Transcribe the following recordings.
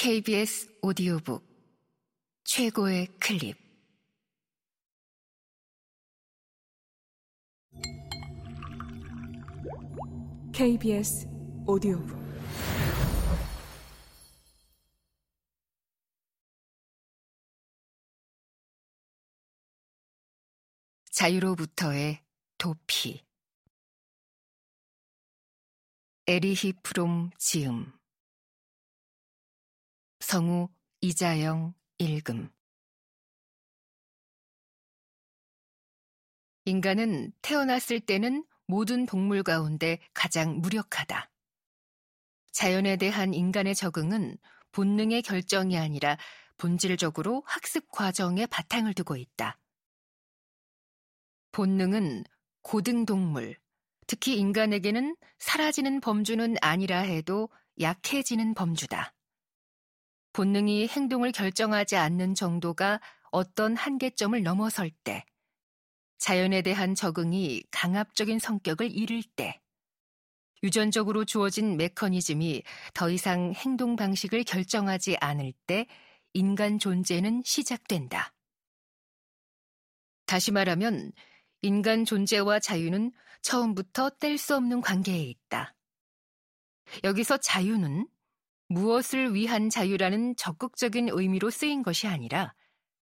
KBS 오디오북 최고의 클립. KBS 오디오북. 자유로부터의 도피. 에리히 프롬 지음 성우 이자영 읽음 인간은 태어났을 때는 모든 동물 가운데 가장 무력하다. 자연에 대한 인간의 적응은 본능의 결정이 아니라 본질적으로 학습 과정에 바탕을 두고 있다. 본능은 고등동물, 특히 인간에게는 사라지는 범주는 아니라 해도 약해지는 범주다. 본능이 행동을 결정하지 않는 정도가 어떤 한계점을 넘어설 때, 자연에 대한 적응이 강압적인 성격을 잃을 때, 유전적으로 주어진 메커니즘이 더 이상 행동 방식을 결정하지 않을 때 인간 존재는 시작된다. 다시 말하면 인간 존재와 자유는 처음부터 뗄 수 없는 관계에 있다. 여기서 자유는 무엇을 위한 자유라는 적극적인 의미로 쓰인 것이 아니라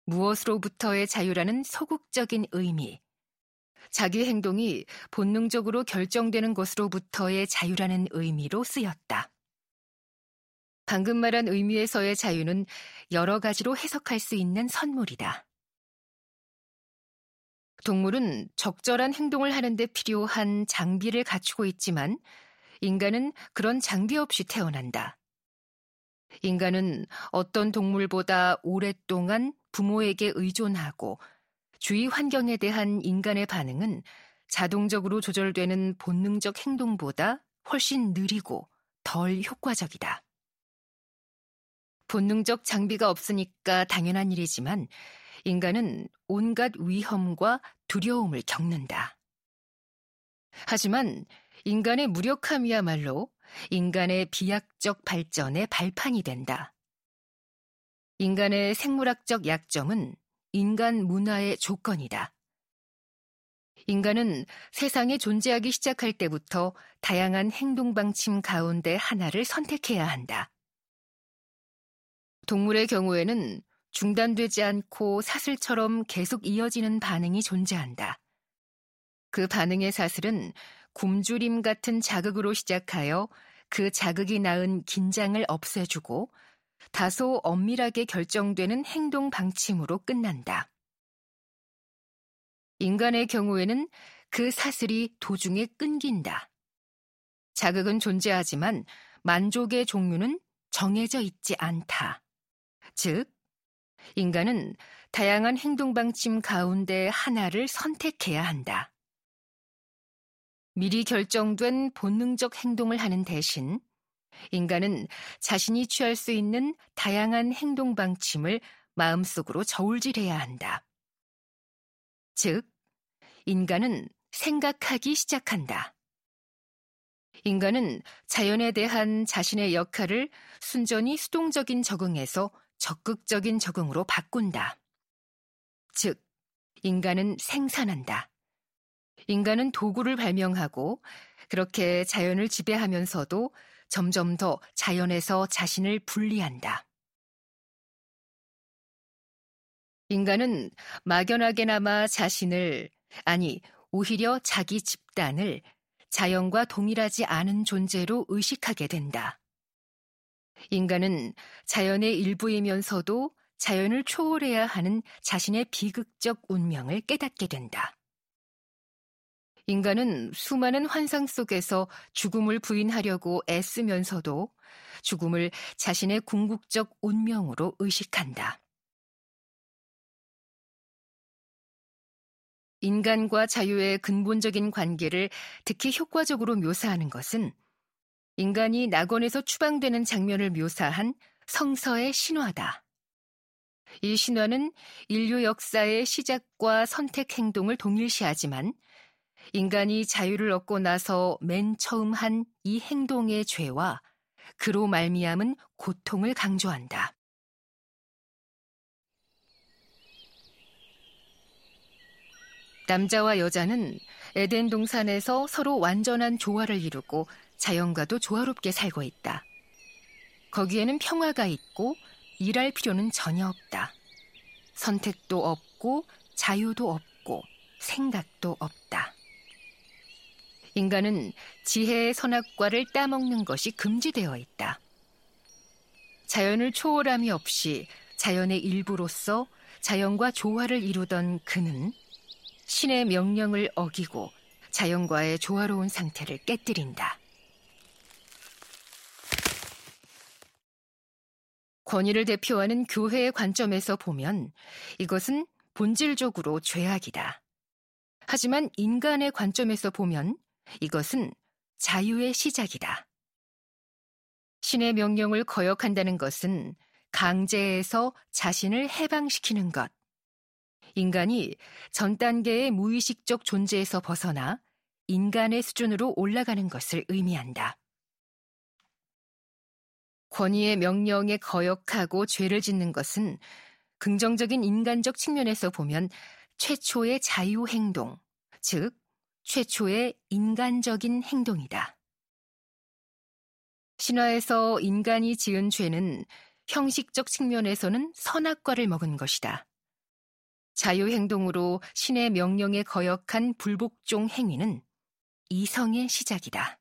무엇으로부터의 자유라는 소극적인 의미, 자기 행동이 본능적으로 결정되는 것으로부터의 자유라는 의미로 쓰였다. 방금 말한 의미에서의 자유는 여러 가지로 해석할 수 있는 선물이다. 동물은 적절한 행동을 하는데 필요한 장비를 갖추고 있지만 인간은 그런 장비 없이 태어난다. 인간은 어떤 동물보다 오랫동안 부모에게 의존하고 주위 환경에 대한 인간의 반응은 자동적으로 조절되는 본능적 행동보다 훨씬 느리고 덜 효과적이다. 본능적 장비가 없으니까 당연한 일이지만 인간은 온갖 위험과 두려움을 겪는다. 하지만 인간의 무력함이야말로 인간의 비약적 발전의 발판이 된다. 인간의 생물학적 약점은 인간 문화의 조건이다. 인간은 세상에 존재하기 시작할 때부터 다양한 행동 방침 가운데 하나를 선택해야 한다. 동물의 경우에는 중단되지 않고 사슬처럼 계속 이어지는 반응이 존재한다. 그 반응의 사슬은 굶주림 같은 자극으로 시작하여 그 자극이 낳은 긴장을 없애주고 다소 엄밀하게 결정되는 행동 방침으로 끝난다. 인간의 경우에는 그 사슬이 도중에 끊긴다. 자극은 존재하지만 만족의 종류는 정해져 있지 않다. 즉, 인간은 다양한 행동 방침 가운데 하나를 선택해야 한다. 미리 결정된 본능적 행동을 하는 대신 인간은 자신이 취할 수 있는 다양한 행동 방침을 마음속으로 저울질해야 한다. 즉, 인간은 생각하기 시작한다. 인간은 자연에 대한 자신의 역할을 순전히 수동적인 적응에서 적극적인 적응으로 바꾼다. 즉, 인간은 생산한다. 인간은 도구를 발명하고 그렇게 자연을 지배하면서도 점점 더 자연에서 자신을 분리한다. 인간은 막연하게나마 자신을, 아니, 오히려 자기 집단을 자연과 동일하지 않은 존재로 의식하게 된다. 인간은 자연의 일부이면서도 자연을 초월해야 하는 자신의 비극적 운명을 깨닫게 된다. 인간은 수많은 환상 속에서 죽음을 부인하려고 애쓰면서도 죽음을 자신의 궁극적 운명으로 의식한다. 인간과 자유의 근본적인 관계를 특히 효과적으로 묘사하는 것은 인간이 낙원에서 추방되는 장면을 묘사한 성서의 신화다. 이 신화는 인류 역사의 시작과 선택 행동을 동일시하지만 인간이 자유를 얻고 나서 맨 처음 한 이 행동의 죄와 그로 말미암은 고통을 강조한다. 남자와 여자는 에덴 동산에서 서로 완전한 조화를 이루고 자연과도 조화롭게 살고 있다. 거기에는 평화가 있고 일할 필요는 전혀 없다. 선택도 없고 자유도 없고 생각도 없다. 인간은 지혜의 선악과를 따먹는 것이 금지되어 있다. 자연을 초월함이 없이 자연의 일부로서 자연과 조화를 이루던 그는 신의 명령을 어기고 자연과의 조화로운 상태를 깨뜨린다. 권위를 대표하는 교회의 관점에서 보면 이것은 본질적으로 죄악이다. 하지만 인간의 관점에서 보면 이것은 자유의 시작이다. 신의 명령을 거역한다는 것은 강제에서 자신을 해방시키는 것. 인간이 전 단계의 무의식적 존재에서 벗어나 인간의 수준으로 올라가는 것을 의미한다. 권위의 명령에 거역하고 죄를 짓는 것은 긍정적인 인간적 측면에서 보면 최초의 자유 행동, 즉, 최초의 인간적인 행동이다. 신화에서 인간이 지은 죄는 형식적 측면에서는 선악과를 먹은 것이다. 자유행동으로 신의 명령에 거역한 불복종 행위는 이성의 시작이다.